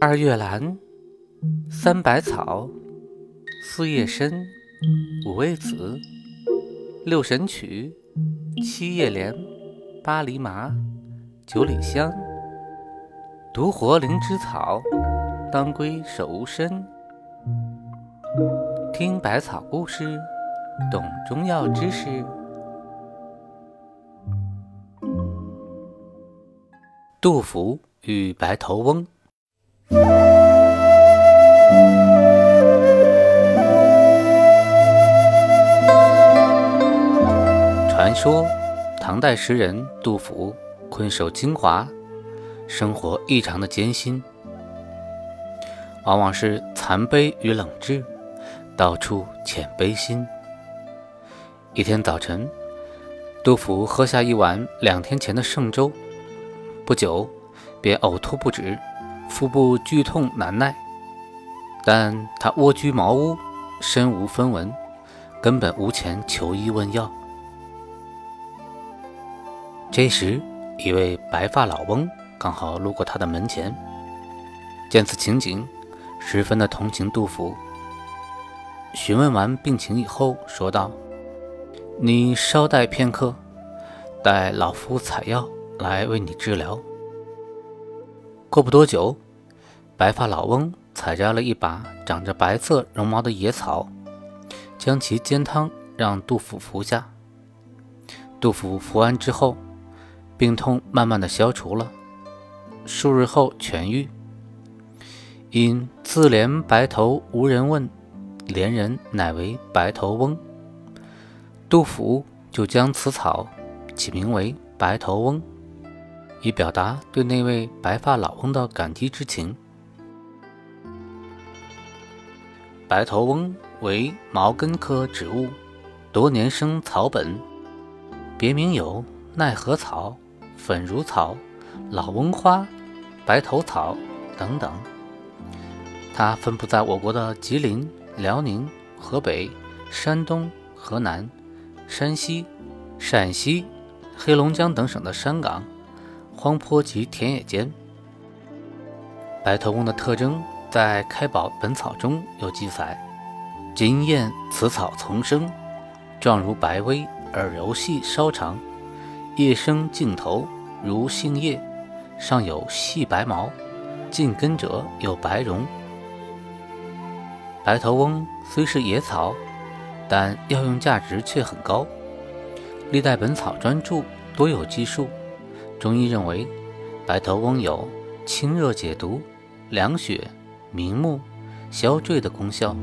二月兰，三百草，四叶参，五味子，六神曲，七叶莲，八厘麻，九里香，独活灵芝草，当归手无参。听百草故事，懂中药知识。杜甫与白头翁。传说，唐代诗人杜甫困守金华，生活异常的艰辛，往往是残悲与冷炙，到处遣悲心。一天早晨，杜甫喝下一碗两天前的剩粥，不久便呕吐不止，腹部剧痛难耐。但他蜗居茅屋，身无分文，根本无钱求医问药。这时，一位白发老翁刚好路过他的门前，见此情景，十分的同情杜甫。询问完病情以后，说道：“你稍待片刻，待老夫采药来为你治疗。”过不多久，白发老翁采摘了一把长着白色绒毛的野草，将其煎汤让杜甫服下。杜甫服完之后，病痛慢慢的消除了，数日后痊愈。因自怜白头无人问，怜人乃为白头翁。杜甫就将此草起名为白头翁，以表达对那位白发老翁的感激之情。白头翁为毛茛科植物，多年生草本，别名有奈何草。粉如草、老翁花、白头草等等，它分布在我国的吉林、辽宁、河北、山东、河南、山西、陕西、黑龙江等省的山岗、荒坡及田野间。白头翁的特征在《开宝本草》中有记载：金燕此草丛生，状如白薇，而柔细稍长。叶生茎头如杏叶，上有细白毛，茎根者有白绒。白头翁虽是野草，但药用价值却很高。历代本草专著多有记述。中医认为，白头翁有清热解毒、凉血、明目、消坠的功效。